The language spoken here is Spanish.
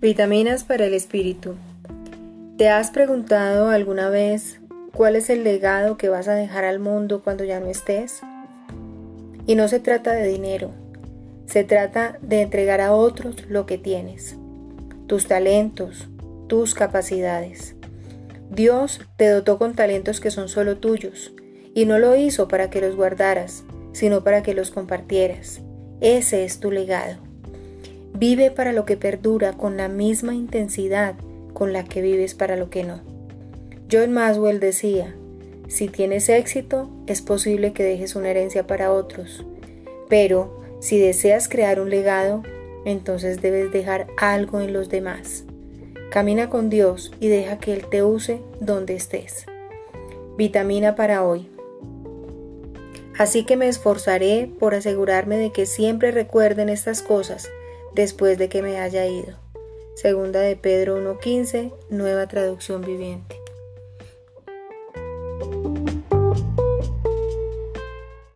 Vitaminas para el espíritu. ¿Te has preguntado alguna vez cuál es el legado que vas a dejar al mundo cuando ya no estés? Y no se trata de dinero, se trata de entregar a otros lo que tienes, tus talentos, tus capacidades. Dios te dotó con talentos que son solo tuyos, y no lo hizo para que los guardaras, sino para que los compartieras. Ese es tu legado. Vive para lo que perdura con la misma intensidad con la que vives para lo que no. John Maswell decía, si tienes éxito, es posible que dejes una herencia para otros, pero si deseas crear un legado, entonces debes dejar algo en los demás. Camina con Dios y deja que Él te use donde estés. Vitamina para hoy. Así que me esforzaré por asegurarme de que siempre recuerden estas cosas después de que me haya ido. Segunda de Pedro 1.15, nueva traducción viviente.